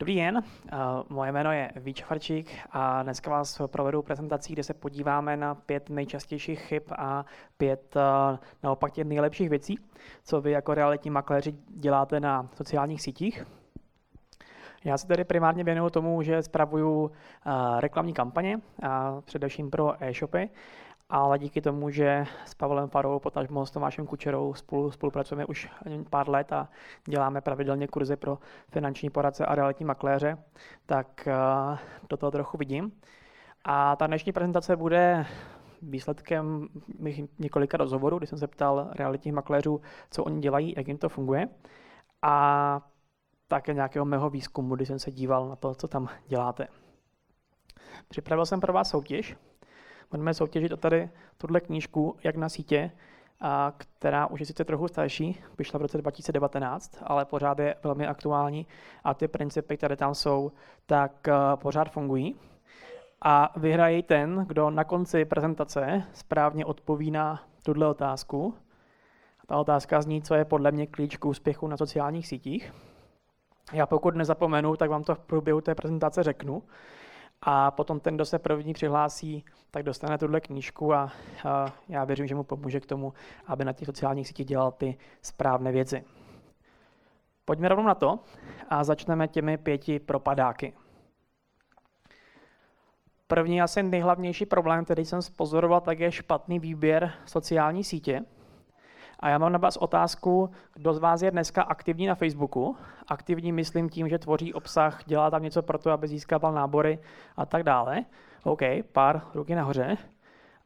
Dobrý den, moje jméno je Víč Farčík a dneska vás provedu prezentací, kde se podíváme na pět nejčastějších chyb a pět naopak těch nejlepších věcí, co vy jako realitní makléři děláte na sociálních sítích. Já se tedy primárně věnuju tomu, že spravuju reklamní kampaně, a především pro e-shopy ale díky tomu, že s Pavlem Farou, potažmo s Tomášem Kučerou spolu, spolupracujeme už pár let a děláme pravidelně kurzy pro finanční poradce a realitní makléře, tak eh, do toho trochu vidím. A ta dnešní prezentace bude výsledkem mých několika rozhovorů, kdy jsem se ptal realitních makléřů, co oni dělají, jak jim to funguje. A také nějakého mého výzkumu, kdy jsem se díval na to, co tam děláte. Připravil jsem pro vás soutěž, budeme soutěžit o tady tuhle knížku, jak na sítě, a která už je sice trochu starší, vyšla v roce 2019, ale pořád je velmi aktuální a ty principy, které tam jsou, tak pořád fungují. A vyhraje ten, kdo na konci prezentace správně odpoví na tuhle otázku. Ta otázka zní, co je podle mě klíč k úspěchu na sociálních sítích. Já pokud nezapomenu, tak vám to v průběhu té prezentace řeknu. A potom ten, kdo se první přihlásí, tak dostane tuhle knížku a, já věřím, že mu pomůže k tomu, aby na těch sociálních sítích dělal ty správné věci. Pojďme rovnou na to a začneme těmi pěti propadáky. První asi nejhlavnější problém, který jsem spozoroval, tak je špatný výběr sociální sítě. A já mám na vás otázku, kdo z vás je dneska aktivní na Facebooku. Aktivní myslím tím, že tvoří obsah, dělá tam něco pro to, aby získával nábory a tak dále. OK, pár ruky nahoře.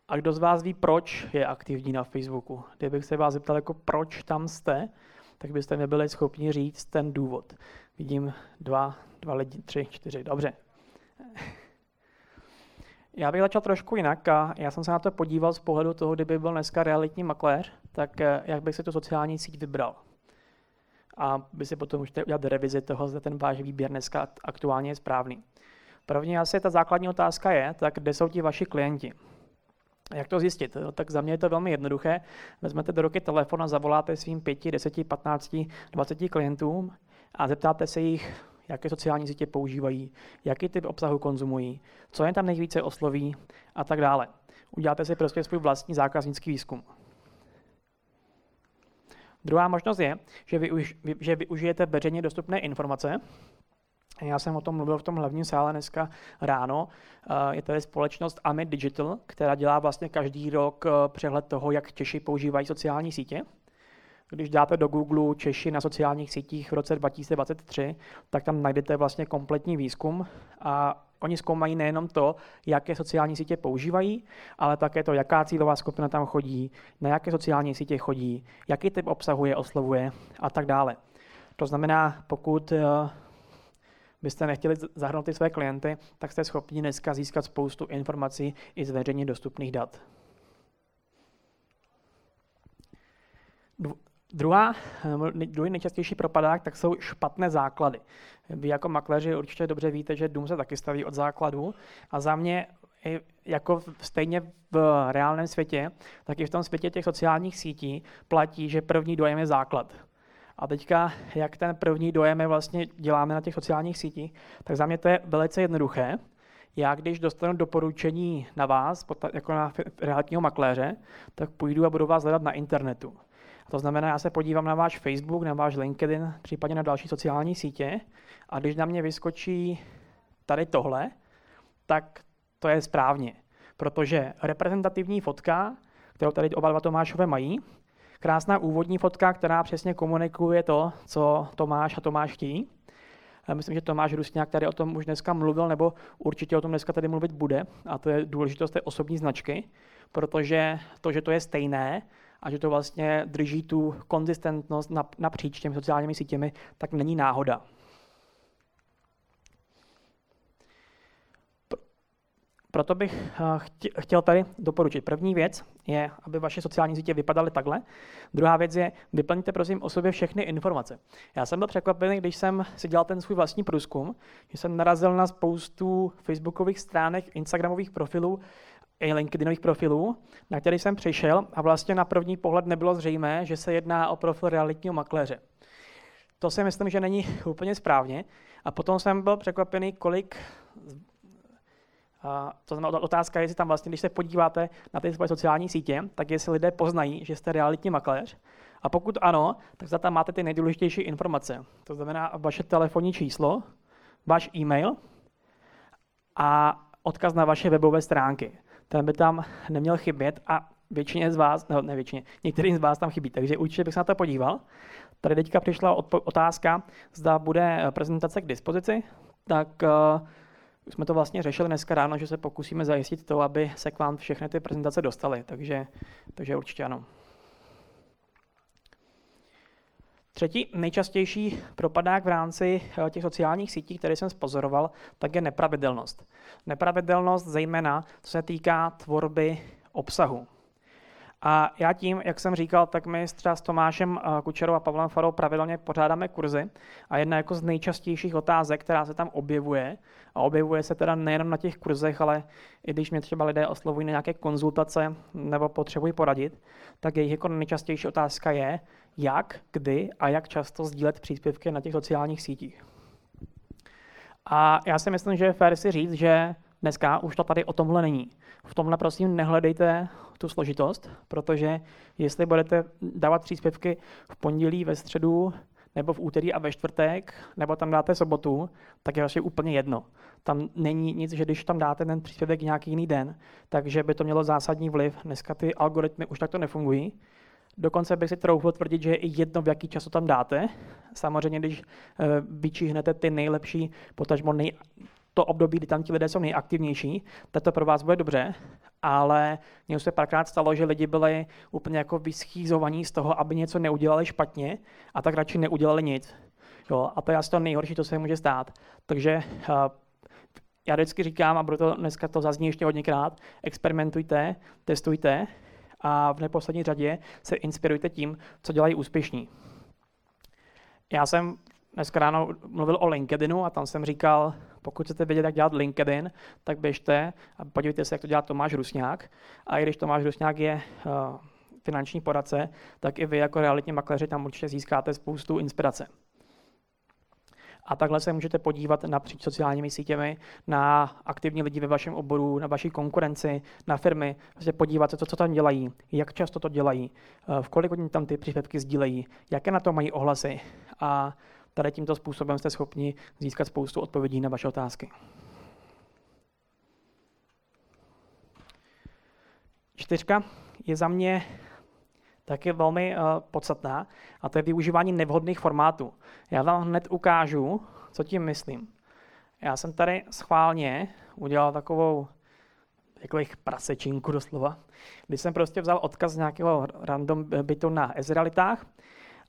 A kdo z vás ví, proč je aktivní na Facebooku? Kdybych se vás zeptal, jako proč tam jste, tak byste mi byli schopni říct ten důvod. Vidím dva, dva lidi, tři, čtyři, dobře. Já bych začal trošku jinak a já jsem se na to podíval z pohledu toho, kdyby byl dneska realitní makléř, tak eh, jak bych si tu sociální síť vybral. A by si potom můžete udělat revizi toho, zda ten váš výběr dneska aktuálně je správný. První asi ta základní otázka je, tak kde jsou ti vaši klienti? Jak to zjistit? Tak za mě je to velmi jednoduché. Vezmete do ruky telefon a zavoláte svým 5, 10, 15, 20 klientům a zeptáte se jich, jaké sociální sítě používají, jaký typ obsahu konzumují, co je tam nejvíce osloví a tak dále. Uděláte si prostě svůj vlastní zákaznický výzkum. Druhá možnost je, že, využ, že využijete veřejně dostupné informace. Já jsem o tom mluvil v tom hlavním sále dneska ráno. Eh, je tady společnost Amit Digital, která dělá vlastně každý rok eh, přehled toho, jak Češi používají sociální sítě. Když dáte do Google Češi na sociálních sítích v roce 2023, tak tam najdete vlastně kompletní výzkum a oni zkoumají nejenom to, jaké sociální sítě používají, ale také to, jaká cílová skupina tam chodí, na jaké sociální sítě chodí, jaký typ obsahu je oslovuje a tak dále. To znamená, pokud eh, byste nechtěli zahrnout ty své klienty, tak jste schopni dneska získat spoustu informací i z veřejně dostupných dat. Druhá, eh, druhý nejčastější propadák tak jsou špatné základy. Vy jako makléři určitě dobře víte, že dům se taky staví od základu a za mě jako stejně v reálném světě, tak i v tom světě těch sociálních sítí platí, že první dojem je základ. A teďka, jak ten první dojem je vlastně děláme na těch sociálních sítích, tak za mě to je velice jednoduché. Já, když dostanu doporučení na vás, jako na realitního makléře, tak půjdu a budu vás hledat na internetu. To znamená, já se podívám na váš Facebook, na váš LinkedIn, případně na další sociální sítě a když na mě vyskočí tady tohle, tak to je správně. Protože reprezentativní fotka, kterou tady oba dva Tomášové mají, krásná úvodní fotka, která přesně komunikuje to, co Tomáš a Tomáš chtějí. Myslím, že Tomáš Rusňák tady o tom už dneska mluvil, nebo určitě o tom dneska tady mluvit bude. A to je důležitost té osobní značky, protože to, že to je stejné, a že to vlastně drží tu konzistentnost napříč těmi sociálními sítěmi, tak není náhoda. Proto bych eh, chtěl tady doporučit. První věc je, aby vaše sociální sítě vypadaly takhle. Druhá věc je, vyplňte prosím o sobě všechny informace. Já jsem byl překvapený, když jsem si dělal ten svůj vlastní průzkum, že jsem narazil na spoustu facebookových stránek, instagramových profilů, LinkedInových profilů, na který jsem přišel a vlastně na první pohled nebylo zřejmé, že se jedná o profil realitního makléře. to si myslím, že není úplně správně. A potom jsem byl překvapený, kolik a to znamená otázka, jestli tam vlastně, když se podíváte na ty svoje sociální sítě, tak jestli lidé poznají, že jste realitní makléř. A pokud ano, tak za tam máte ty nejdůležitější informace. To znamená vaše telefonní číslo, váš e-mail a odkaz na vaše webové stránky. Ten by tam neměl chybět a většině z vás, no ne většině, některým z vás tam chybí, takže určitě bych se na to podíval. Tady teďka přišla otázka, zda bude prezentace k dispozici, tak uh, už jsme to vlastně řešili dneska ráno, že se pokusíme zajistit to, aby se k vám všechny ty prezentace dostaly, takže, takže určitě ano. Třetí nejčastější propadák v rámci eh, těch sociálních sítí, které jsem spozoroval, tak je nepravidelnost. Nepravidelnost zejména, co se týká tvorby obsahu. A já tím, jak jsem říkal, tak my třeba s Tomášem eh, Kučerou a Pavlem Farou pravidelně pořádáme kurzy a jedna jako z nejčastějších otázek, která se tam objevuje, a objevuje se teda nejenom na těch kurzech, ale i když mě třeba lidé oslovují na nějaké konzultace nebo potřebují poradit, tak jejich jako nejčastější otázka je, jak, kdy a jak často sdílet příspěvky na těch sociálních sítích. A já si myslím, že je fér si říct, že dneska už to tady o tomhle není. V tomhle prosím nehledejte tu složitost, protože jestli budete dávat příspěvky v pondělí, ve středu, nebo v úterý a ve čtvrtek, nebo tam dáte sobotu, tak je vlastně úplně jedno. Tam není nic, že když tam dáte ten příspěvek nějaký jiný den, takže by to mělo zásadní vliv. Dneska ty algoritmy už takto nefungují. Dokonce bych si troufl tvrdit, že je i jedno, v jaký čas to tam dáte. Samozřejmě, když eh, vyčíhnete ty nejlepší, potažmo nej, to období, kdy tam ti lidé jsou nejaktivnější, tak to pro vás bude dobře, ale mně se párkrát stalo, že lidi byli úplně jako vyschýzovaní z toho, aby něco neudělali špatně a tak radši neudělali nic. Jo, a to je asi to nejhorší, co se může stát. Takže uh, já vždycky říkám, a budu to dneska to zazní ještě hodněkrát, experimentujte, testujte a v neposlední řadě se inspirujte tím, co dělají úspěšní. Já jsem dneska ráno mluvil o LinkedInu a tam jsem říkal, pokud chcete vědět, jak dělat LinkedIn, tak běžte a podívejte se, jak to dělá Tomáš Rusňák. A i když Tomáš Rusňák je uh, finanční poradce, tak i vy jako realitní makléři tam určitě získáte spoustu inspirace. A takhle se můžete podívat napříč sociálními sítěmi na aktivní lidi ve vašem oboru, na vaší konkurenci, na firmy, prostě podívat se, co, co tam dělají, jak často to dělají, eh, v kolik oni tam ty příspěvky sdílejí, jaké na to mají ohlasy. A Tady tímto způsobem jste schopni získat spoustu odpovědí na vaše otázky. Čtyřka je za mě taky velmi uh, podstatná a to je využívání nevhodných formátů. Já vám hned ukážu, co tím myslím. Já jsem tady schválně udělal takovou takových prasečinku doslova, kdy jsem prostě vzal odkaz z nějakého random bytu na Ezrealitách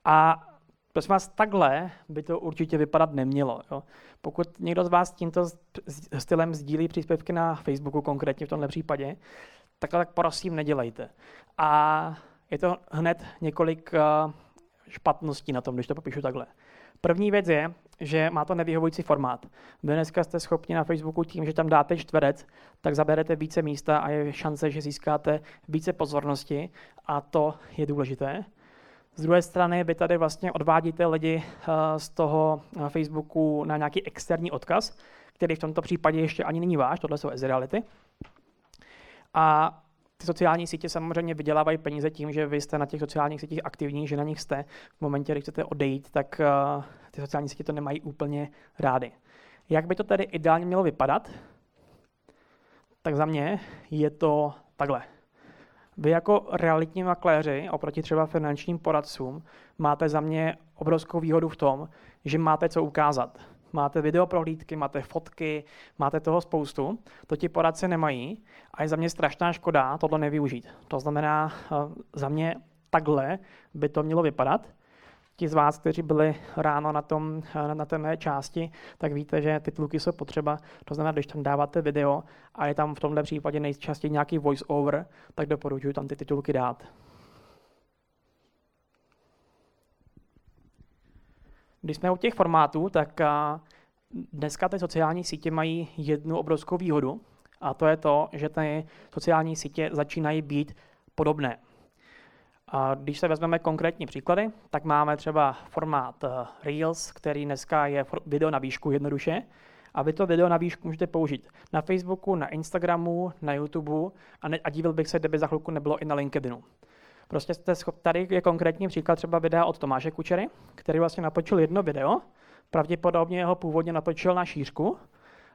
a Prosím vás, takhle by to určitě vypadat nemělo. Jo. Pokud někdo z vás tímto stylem sdílí příspěvky na Facebooku, konkrétně v tomhle případě, takhle tak prosím nedělejte. A je to hned několik eh, špatností na tom, když to popíšu takhle. První věc je, že má to nevyhovující formát. Dneska jste schopni na Facebooku tím, že tam dáte čtverec, tak zaberete více místa a je šance, že získáte více pozornosti a to je důležité. Z druhé strany vy tady vlastně odvádíte lidi eh, z toho eh, Facebooku na nějaký externí odkaz, který v tomto případě ještě ani není váš, tohle jsou reality. A ty sociální sítě samozřejmě vydělávají peníze tím, že vy jste na těch sociálních sítích aktivní, že na nich jste. V momentě, kdy chcete odejít, tak uh, ty sociální sítě to nemají úplně rády. Jak by to tedy ideálně mělo vypadat? Tak za mě je to takhle. Vy jako realitní makléři oproti třeba finančním poradcům máte za mě obrovskou výhodu v tom, že máte co ukázat. Máte videoprohlídky, máte fotky, máte toho spoustu, to ti poradci nemají a je za mě strašná škoda tohle nevyužít. To znamená, eh, za mě takhle by to mělo vypadat ti z vás, kteří byli ráno na, tom, na té mé části, tak víte, že titulky jsou potřeba. To znamená, když tam dáváte video a je tam v tomhle případě nejčastěji nějaký voice over, tak doporučuji tam ty titulky dát. Když jsme u těch formátů, tak dneska ty sociální sítě mají jednu obrovskou výhodu, a to je to, že ty sociální sítě začínají být podobné. A když se vezmeme konkrétní příklady, tak máme třeba formát Reels, který dneska je video na výšku jednoduše, a vy to video na výšku můžete použít na Facebooku, na Instagramu, na YouTube a, ne, a divil bych se, kdyby za chvilku nebylo i na LinkedInu. Prostě jste schop, tady je konkrétní příklad třeba videa od Tomáše Kučery, který vlastně natočil jedno video, pravděpodobně ho původně natočil na šířku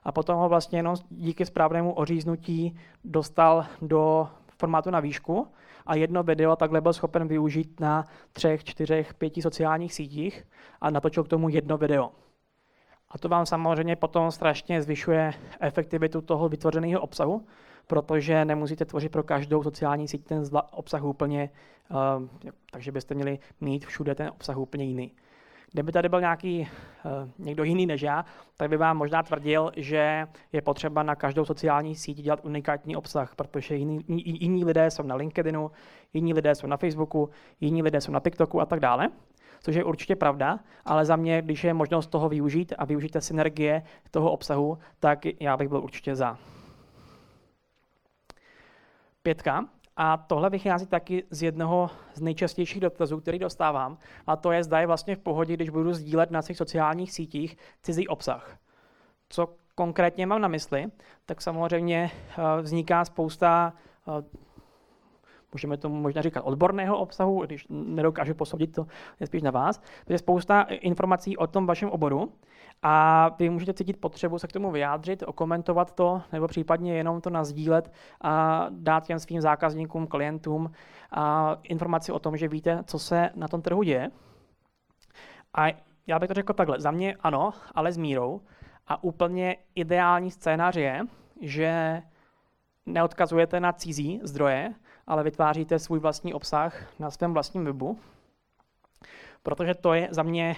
a potom ho vlastně jenom díky správnému oříznutí dostal do formátu na výšku a jedno video takhle byl schopen využít na třech, čtyřech, pěti sociálních sítích a natočil k tomu jedno video. A to vám samozřejmě potom strašně zvyšuje efektivitu toho vytvořeného obsahu, protože nemusíte tvořit pro každou sociální síť ten obsah úplně, uh, takže byste měli mít všude ten obsah úplně jiný. Kdyby tady byl nějaký uh, někdo jiný než já, tak by vám možná tvrdil, že je potřeba na každou sociální síť dělat unikátní obsah, protože jiní, jiní lidé jsou na LinkedInu, jiní lidé jsou na Facebooku, jiní lidé jsou na TikToku a tak dále což je určitě pravda, ale za mě, když je možnost toho využít a využít synergie toho obsahu, tak já bych byl určitě za. Pětka. A tohle vychází taky z jednoho z nejčastějších dotazů, který dostávám, a to je, zda je vlastně v pohodě, když budu sdílet na svých sociálních sítích cizí obsah. Co konkrétně mám na mysli, tak samozřejmě eh, vzniká spousta eh, můžeme tomu možná říkat odborného obsahu, když nedokážu posoudit to, je spíš na vás. Je spousta informací o tom vašem oboru a vy můžete cítit potřebu se k tomu vyjádřit, okomentovat to, nebo případně jenom to nazdílet a dát těm svým zákazníkům, klientům a informaci o tom, že víte, co se na tom trhu děje. A já bych to řekl takhle, za mě ano, ale s mírou. A úplně ideální scénář je, že neodkazujete na cizí zdroje, ale vytváříte svůj vlastní obsah na svém vlastním webu. Protože to je za mě,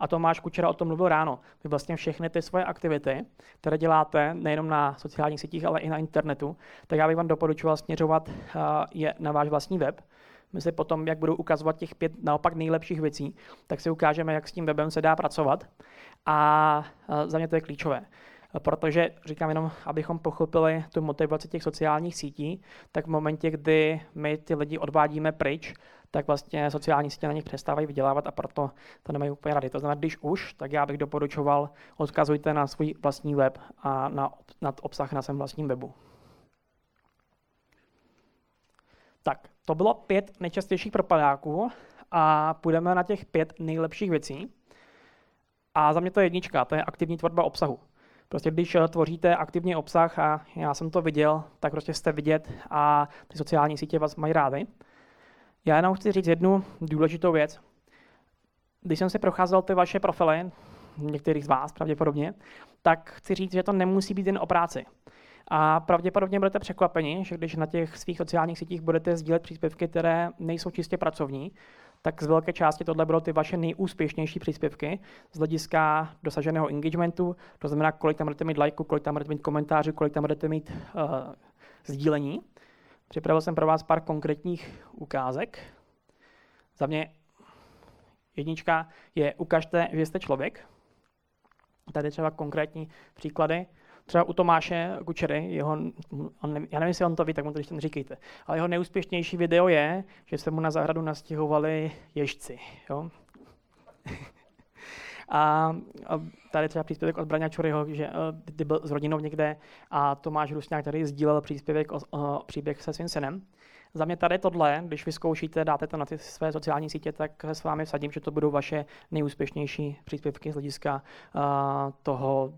a Tomáš Kučera o tom mluvil ráno, vy vlastně všechny ty svoje aktivity, které děláte nejenom na sociálních sítích, ale i na internetu, tak já bych vám doporučoval směřovat je na váš vlastní web. My si potom, jak budou ukazovat těch pět naopak nejlepších věcí, tak si ukážeme, jak s tím webem se dá pracovat. A za mě to je klíčové protože říkám jenom, abychom pochopili tu motivaci těch sociálních sítí, tak v momentě, kdy my ty lidi odvádíme pryč, tak vlastně sociální sítě na nich přestávají vydělávat a proto to nemají úplně rady. To znamená, když už, tak já bych doporučoval, odkazujte na svůj vlastní web a na, na obsah na svém vlastním webu. Tak, to bylo pět nejčastějších propadáků a půjdeme na těch pět nejlepších věcí. A za mě to je jednička, to je aktivní tvorba obsahu. Prostě když eh, tvoříte aktivně obsah a já jsem to viděl, tak prostě jste vidět a ty sociální sítě vás mají rády. Já jenom chci říct jednu důležitou věc. Když jsem si procházel ty vaše profily, některých z vás pravděpodobně, tak chci říct, že to nemusí být jen o práci. A pravděpodobně budete překvapeni, že když na těch svých sociálních sítích budete sdílet příspěvky, které nejsou čistě pracovní, tak z velké části tohle budou ty vaše nejúspěšnější příspěvky z hlediska dosaženého engagementu, to znamená, kolik tam budete mít lajku, kolik tam budete mít komentářů, kolik tam budete mít uh, sdílení. Připravil jsem pro vás pár konkrétních ukázek. Za mě jednička je ukažte, že jste člověk. Tady třeba konkrétní příklady třeba u Tomáše Kučery, jeho, on já nevím, jestli on to ví, tak mu to ještě neříkejte, ale jeho neúspěšnější video je, že se mu na zahradu nastěhovali ježci. Jo? A, a tady třeba příspěvek od Braňa Čuryho, že ty byl s rodinou někde a Tomáš Rusňák tady sdílel příspěvek o, o příběh se svým synem. Za mě tady tohle, když vy zkoušíte, dáte to na ty své sociální sítě, tak s vámi vsadím, že to budou vaše nejúspěšnější příspěvky z hlediska uh, toho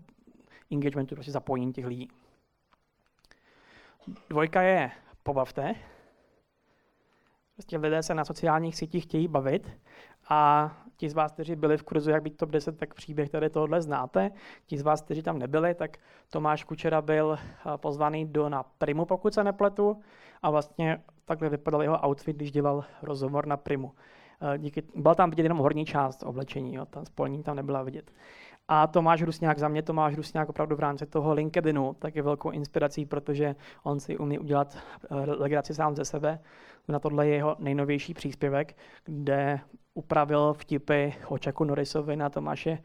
engagementu, prostě zapojení těch lidí. Dvojka je pobavte. Prostě lidé se na sociálních sítích chtějí bavit a ti z vás, kteří byli v kurzu Jak být top 10, tak příběh tady tohle znáte. Ti z vás, kteří tam nebyli, tak Tomáš Kučera byl eh, pozvaný do na Primu, pokud se nepletu, a vlastně takhle vypadal jeho outfit, když dělal rozhovor na Primu. Eh, díky, byla tam vidět jenom horní část oblečení, jo, ta spolní tam nebyla vidět. A Tomáš Rusňák, za mě Tomáš Rusňák opravdu v rámci toho LinkedInu tak je velkou inspirací, protože on si umí udělat eh, legraci sám ze sebe. Na tohle je jeho nejnovější příspěvek, kde upravil vtipy Očaku Norisovi na Tomáše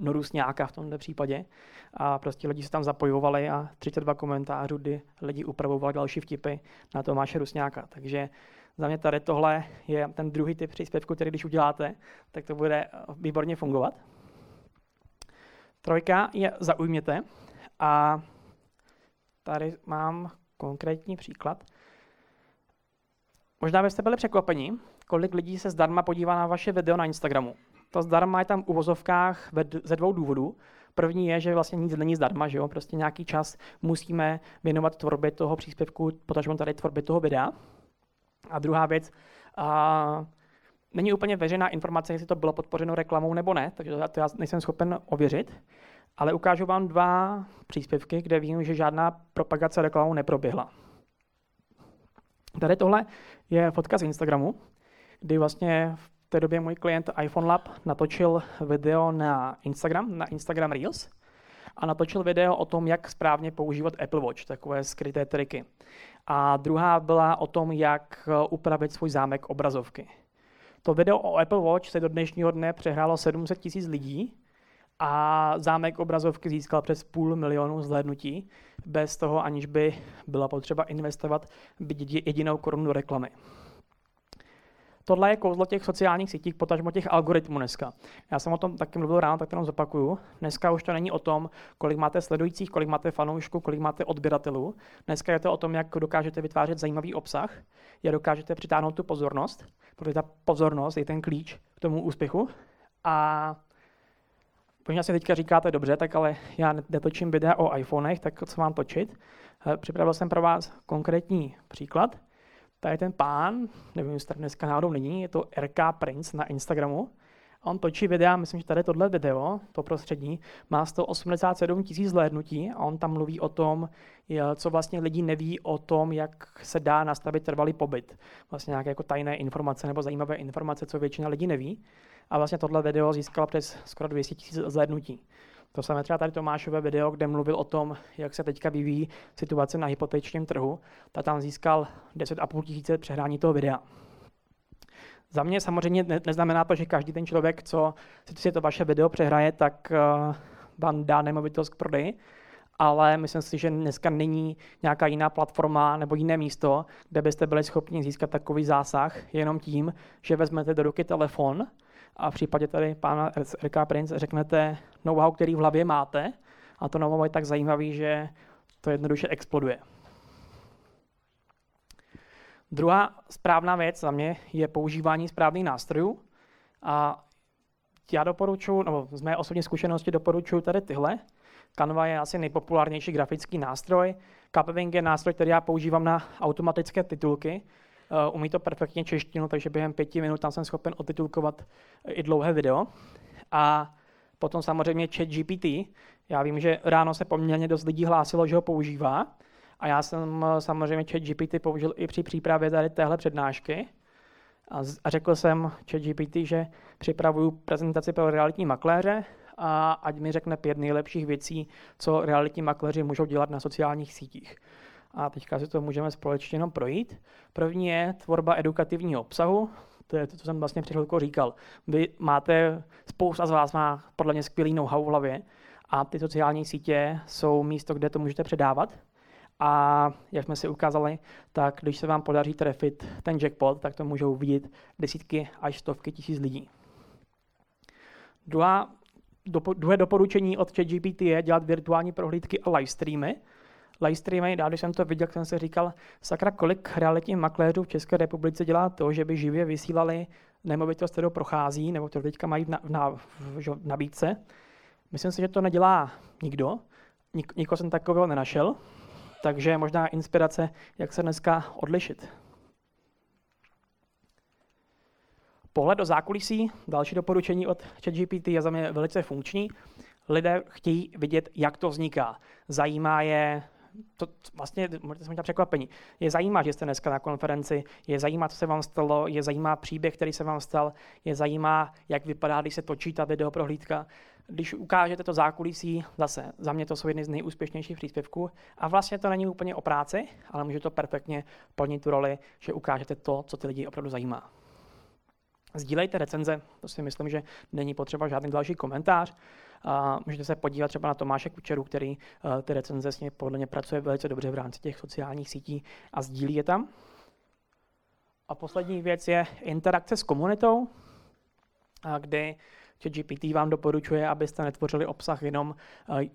Norusňáka v tomto případě. A prostě lidi se tam zapojovali a 32 komentářů, kdy lidi upravovali další vtipy na Tomáše Rusňáka. Takže Za mě tady tohle je ten druhý typ příspěvku, který když uděláte, tak to bude výborně fungovat. Trojka je zaujměte a tady mám konkrétní příklad. Možná byste byli překvapeni, kolik lidí se zdarma podívá na vaše video na Instagramu. To zdarma je tam v uvozovkách ze dvou důvodů. První je, že vlastně nic není zdarma, že jo? prostě nějaký čas musíme věnovat tvorbě toho příspěvku, potažmo tady tvorbě toho videa. A druhá věc, a není úplně veřejná informace, jestli to bylo podpořeno reklamou nebo ne, takže to já nejsem schopen ověřit. Ale ukážu vám dva příspěvky, kde vím, že žádná propagace reklamou neproběhla. Tady tohle je fotka z Instagramu, kdy vlastně v té době můj klient iPhone Lab natočil video na Instagram, na Instagram Reels a natočil video o tom, jak správně používat Apple Watch, takové skryté triky. A druhá byla o tom, jak upravit svůj zámek obrazovky. To video o Apple Watch se do dnešního dne přehrálo 700 tisíc lidí a zámek obrazovky získal přes půl milionu zhlédnutí, bez toho aniž by byla potřeba investovat jedinou korunu do reklamy. Tohle je kouzlo těch sociálních sítí, potažmo těch algoritmů dneska. Já jsem o tom taky mluvil ráno, tak jenom zopakuju. Dneska už to není o tom, kolik máte sledujících, kolik máte fanoušků, kolik máte odběratelů. Dneska je to o tom, jak dokážete vytvářet zajímavý obsah, jak dokážete přitáhnout tu pozornost, protože ta pozornost je ten klíč k tomu úspěchu. A Možná si teďka říkáte, dobře, tak ale já netočím videa o iPhonech, tak co mám točit? Eh, připravil jsem pro vás konkrétní příklad. Tady ten pán, nevím, jestli tady dneska náhodou není, je to RK Prince na Instagramu. On točí videa, myslím, že tady tohle video, to prostřední, má 187 tisíc zhlédnutí a on tam mluví o tom, co vlastně lidi neví o tom, jak se dá nastavit trvalý pobyt. Vlastně nějaké jako tajné informace nebo zajímavé informace, co většina lidí neví. A vlastně tohle video získalo přes skoro 200 tisíc zhlédnutí. To samé třeba tady Tomášové video, kde mluvil o tom, jak se teďka vyvíjí situace na hypotečním trhu, tak tam získal 10,5 tisíce přehrání toho videa. Za mě samozřejmě ne, neznamená to, že každý ten člověk, co si to vaše video přehraje, tak uh, vám dá nemovitost k prodeji, ale myslím si, že dneska není nějaká jiná platforma nebo jiné místo, kde byste byli schopni získat takový zásah jenom tím, že vezmete do ruky telefon a v případě tady pána RK Prince řeknete know-how, který v hlavě máte a to know-how je tak zajímavý, že to jednoduše exploduje. Druhá správná věc za mě je používání správných nástrojů. A já doporučuji, nebo z mé osobní zkušenosti doporučuji tady tyhle. Canva je asi nejpopulárnější grafický nástroj. Capwing je nástroj, který já používám na automatické titulky. Uh, umí to perfektně češtinu, takže během pěti minut tam jsem schopen otitulkovat i dlouhé video. A potom samozřejmě chat GPT. Já vím, že ráno se poměrně dost lidí hlásilo, že ho používá. A já jsem eh, samozřejmě chat GPT použil i při přípravě tady téhle přednášky. A, a řekl jsem chat GPT, že připravuju prezentaci pro realitní makléře a ať mi řekne pět nejlepších věcí, co realitní makléři můžou dělat na sociálních sítích. A teďka si to můžeme společně jenom projít. První je tvorba edukativního obsahu, to je to, co jsem vlastně před chvilkou říkal. Vy máte, spousta z vás má podle mě skvělý know-how v hlavě a ty sociální sítě jsou místo, kde to můžete předávat. A jak jsme si ukázali, tak když se vám podaří trefit ten jackpot, tak to můžou vidět desítky až stovky tisíc lidí. Druhá, dopo, druhé doporučení od ChatGPT je dělat virtuální prohlídky a live streamy. Live streamy, já když jsem to viděl, jsem si říkal, sakra, kolik realitních makléřů v České republice dělá to, že by živě vysílali nemovitost, kterou prochází, nebo to teďka mají v, na, v, na, v nabídce. Myslím si, že to nedělá nikdo. Nik, nikoho jsem takového nenašel. Takže možná inspirace, jak se dneska odlišit. Pohled do zákulisí, další doporučení od ChatGPT je za mě velice funkční. Lidé chtějí vidět, jak to vzniká. Zajímá je, to vlastně můžete se mít překvapení. Je zajímá, že jste dneska na konferenci, je zajímá, co se vám stalo, je zajímá příběh, který se vám stal, je zajímá, jak vypadá, když se točí ta videoprohlídka když ukážete to zákulisí, zase za mě to jsou jedny z nejúspěšnějších příspěvků a vlastně to není úplně o práci, ale může to perfektně plnit tu roli, že ukážete to, co ty lidi opravdu zajímá. Sdílejte recenze, to si myslím, že není potřeba žádný další komentář. A můžete se podívat třeba na Tomáše Kučeru, který uh, ty recenze s ním podle mě pracuje velice dobře v rámci těch sociálních sítí a sdílí je tam. A poslední věc je interakce s komunitou, kdy ChatGPT vám doporučuje, abyste netvořili obsah jenom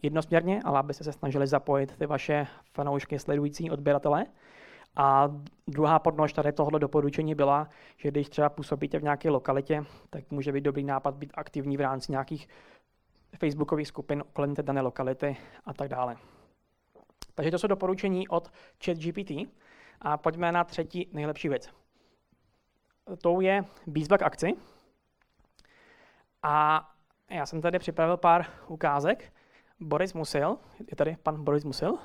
jednosměrně, ale abyste se snažili zapojit ty vaše fanoušky, sledující odběratele. A druhá podnož tady tohle doporučení byla, že když třeba působíte v nějaké lokalitě, tak může být dobrý nápad být aktivní v rámci nějakých facebookových skupin kolem té dané lokality a tak dále. Takže to jsou doporučení od ChatGPT. A pojďme na třetí nejlepší věc. Tou je výzva k akci. A já jsem tady připravil pár ukázek. Boris Musil, je tady pan Boris Musil,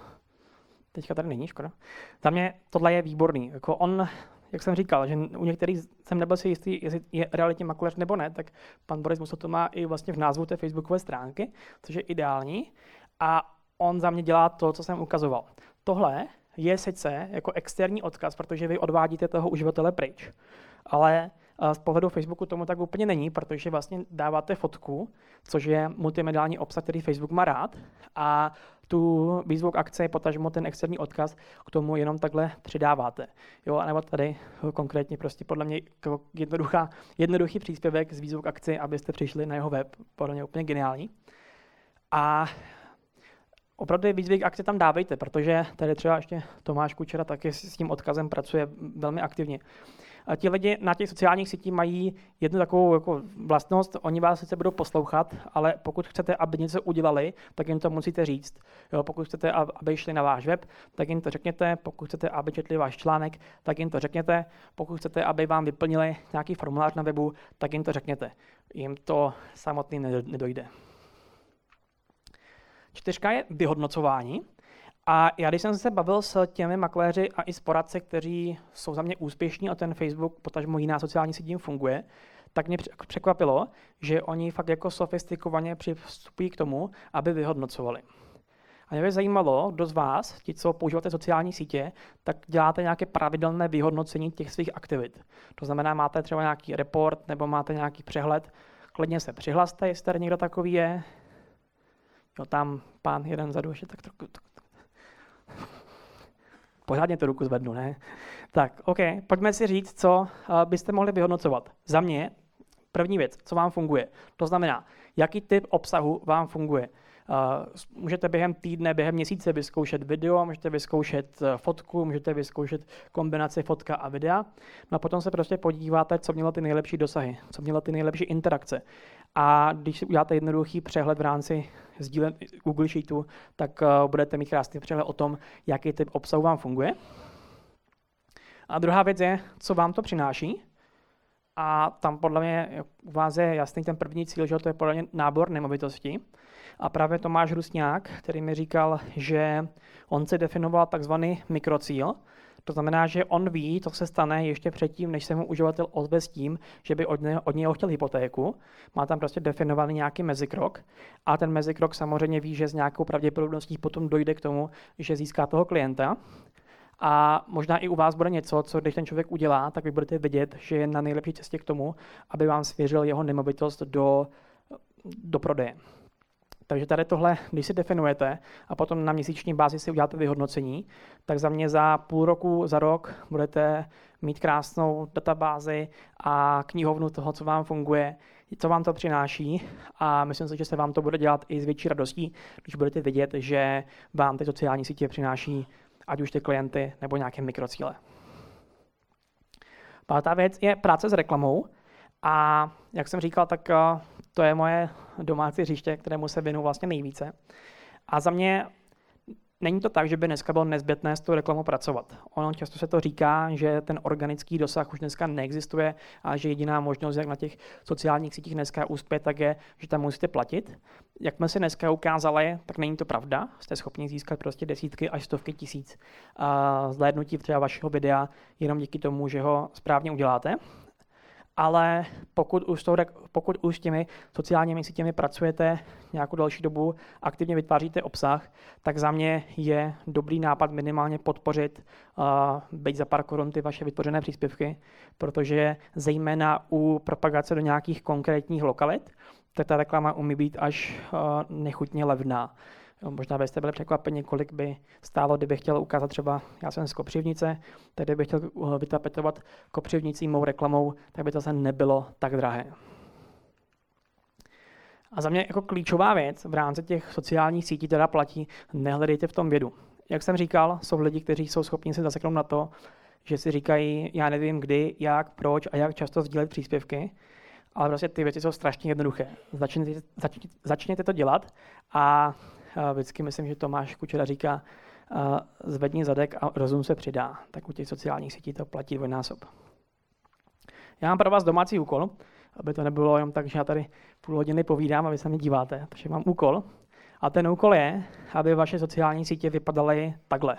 teďka tady není, škoda. Za mě tohle je výborný. Jako on, jak jsem říkal, že u některých jsem nebyl si jistý, jestli je realitně makléř nebo ne, tak pan Boris Musil to má i vlastně v názvu té facebookové stránky, což je ideální. A on za mě dělá to, co jsem ukazoval. Tohle je sice jako externí odkaz, protože vy odvádíte toho uživatele pryč, ale z pohledu Facebooku tomu tak úplně není, protože vlastně dáváte fotku, což je multimediální obsah, který Facebook má rád, a tu výzvu k akci, potažmo ten externí odkaz, k tomu jenom takhle přidáváte. Jo, a nebo tady konkrétně prostě podle mě jako jednoduchá, jednoduchý příspěvek z výzvu k akci, abyste přišli na jeho web, podle mě úplně geniální. A opravdu výzvy k akci tam dávejte, protože tady třeba ještě Tomáš Kučera taky s tím odkazem pracuje velmi aktivně. Ti lidi na těch sociálních sítích mají jednu takovou jako vlastnost, oni vás sice budou poslouchat, ale pokud chcete, aby něco udělali, tak jim to musíte říct. Jo, pokud chcete, aby šli na váš web, tak jim to řekněte, pokud chcete, aby četli váš článek, tak jim to řekněte, pokud chcete, aby vám vyplnili nějaký formulář na webu, tak jim to řekněte. Jim to samotný nedojde. Čtyřka je vyhodnocování. A já, když jsem se bavil s těmi makléři a i s poradci, kteří jsou za mě úspěšní a ten Facebook, potažmo jiná sociální síť funguje, tak mě překvapilo, že oni fakt jako sofistikovaně přistupují k tomu, aby vyhodnocovali. A mě by zajímalo, kdo z vás, ti, co používáte sociální sítě, tak děláte nějaké pravidelné vyhodnocení těch svých aktivit. To znamená, máte třeba nějaký report nebo máte nějaký přehled, klidně se přihlaste, jestli tady někdo takový je. Jo, tam pán jeden vzadu ještě tak trochu, tak, pořádně tu ruku zvednu, ne? Tak, OK, pojďme si říct, co eh, byste mohli vyhodnocovat. Za mě první věc, co vám funguje. To znamená, jaký typ obsahu vám funguje. Uh, můžete během týdne, během měsíce vyzkoušet video, můžete vyzkoušet uh, fotku, můžete vyzkoušet kombinaci fotka a videa. No a potom se prostě podíváte, co mělo ty nejlepší dosahy, co mělo ty nejlepší interakce. A když si uděláte jednoduchý přehled v rámci sdílen Google Sheetu, tak uh, budete mít krásný přehled o tom, jaký typ obsahu vám funguje. A druhá věc je, co vám to přináší. A tam podle mě u vás je jasný ten první cíl, že to je podle mě nábor nemovitosti. A právě Tomáš Rusňák, který mi říkal, že on si definoval takzvaný mikrocíl, to znamená, že on ví, co se stane ještě předtím, než se mu uživatel ozve s tím, že by od, něj, od něj chtěl hypotéku. Má tam prostě definovaný nějaký mezikrok a ten mezikrok samozřejmě ví, že s nějakou pravděpodobností potom dojde k tomu, že získá toho klienta. A možná i u vás bude něco, co když ten člověk udělá, tak vy budete vidět, že je na nejlepší cestě k tomu, aby vám svěřil jeho nemovitost do, do prodeje. Takže tady tohle, když si definujete a potom na měsíční bázi si uděláte vyhodnocení, tak za mě za půl roku, za rok budete mít krásnou databázi a knihovnu toho, co vám funguje, co vám to přináší a myslím si, že se vám to bude dělat i s větší radostí, když budete vidět, že vám ty sociální sítě přináší ať už ty klienty nebo nějaké mikrocíle. Pátá věc je práce s reklamou. A jak jsem říkal, tak eh, to je moje domácí hřiště, kterému se věnu vlastně nejvíce. A za mě není to tak, že by dneska bylo nezbytné s tou reklamou pracovat. Ono často se to říká, že ten organický dosah už dneska neexistuje a že jediná možnost, jak na těch sociálních sítích dneska uspět, tak je, že tam musíte platit. Jak jsme si dneska ukázali, tak není to pravda. Jste schopni získat prostě desítky až stovky tisíc zhlédnutí třeba vašeho videa jenom díky tomu, že ho správně uděláte ale pokud už, to, pokud už těmi sociálními sítěmi pracujete nějakou další dobu, aktivně vytváříte obsah, tak za mě je dobrý nápad minimálně podpořit, uh, být za pár korun ty vaše vytvořené příspěvky, protože zejména u propagace do nějakých konkrétních lokalit, tak ta reklama umí být až uh, nechutně levná. Jo, možná byste byli překvapeni, kolik by stálo, kdyby chtěl ukázat třeba, já jsem z Kopřivnice, tak kdyby chtěl uh, vytapetovat Kopřivnicí mou reklamou, tak by to zase nebylo tak drahé. A za mě jako klíčová věc v rámci těch sociálních sítí teda platí, nehledejte v tom vědu. Jak jsem říkal, jsou lidi, kteří jsou schopni se zaseknout na to, že si říkají, já nevím kdy, jak, proč a jak často sdílet příspěvky, ale prostě ty věci jsou strašně jednoduché. Začněte, začněte, začněte to dělat a vždycky myslím, že Tomáš Kučera říká, zvedni zadek a rozum se přidá. Tak u těch sociálních sítí to platí dvojnásob. Já mám pro vás domácí úkol, aby to nebylo jenom tak, že já tady půl hodiny povídám a vy se mi díváte. Takže mám úkol. A ten úkol je, aby vaše sociální sítě vypadaly takhle.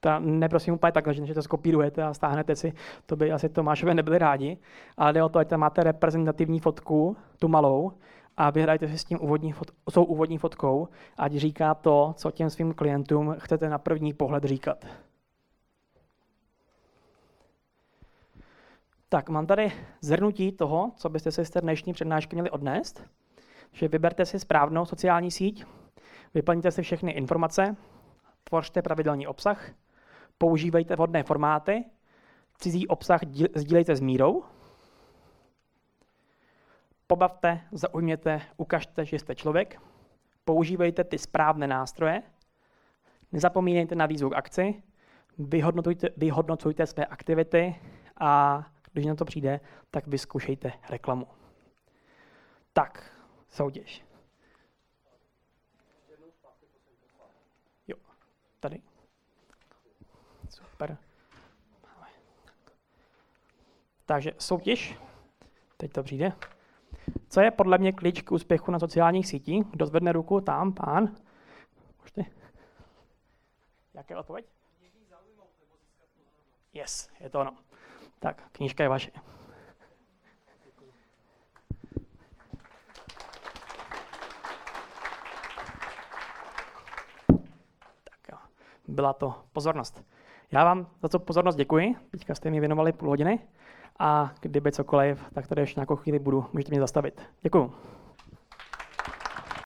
Ta, neprosím úplně takhle, že to skopírujete a stáhnete si, to by asi Tomášové nebyli rádi, ale jde o to, ať tam máte reprezentativní fotku, tu malou, a vyhrajte si s tím úvodní fot, tou úvodní fotkou, ať říká to, co těm svým klientům chcete na první pohled říkat. Tak, mám tady zhrnutí toho, co byste si z té dnešní přednášky měli odnést. Že vyberte si správnou sociální síť, vyplňte si všechny informace, tvořte pravidelný obsah, používejte vhodné formáty, cizí obsah sdílejte s mírou, pobavte, zaujměte, ukažte, že jste člověk, používejte ty správné nástroje, nezapomínejte na výzvu k akci, vyhodnotujte, vyhodnocujte své aktivity a když na to přijde, tak vyzkoušejte reklamu. Tak, soutěž. Jo, tady. Super. Takže soutěž. Teď to přijde. Co je podle mě klíč k úspěchu na sociálních sítích? Kdo zvedne ruku? Tam, pán. Můžete? Jaké odpověď? Yes, je to ono. Tak, knížka je vaše. Tak jo, byla to pozornost. Já vám za to pozornost děkuji. Teďka jste mi věnovali půl hodiny a kdyby cokoliv, tak tady ještě nějakou chvíli budu, můžete mě zastavit. Děkuji.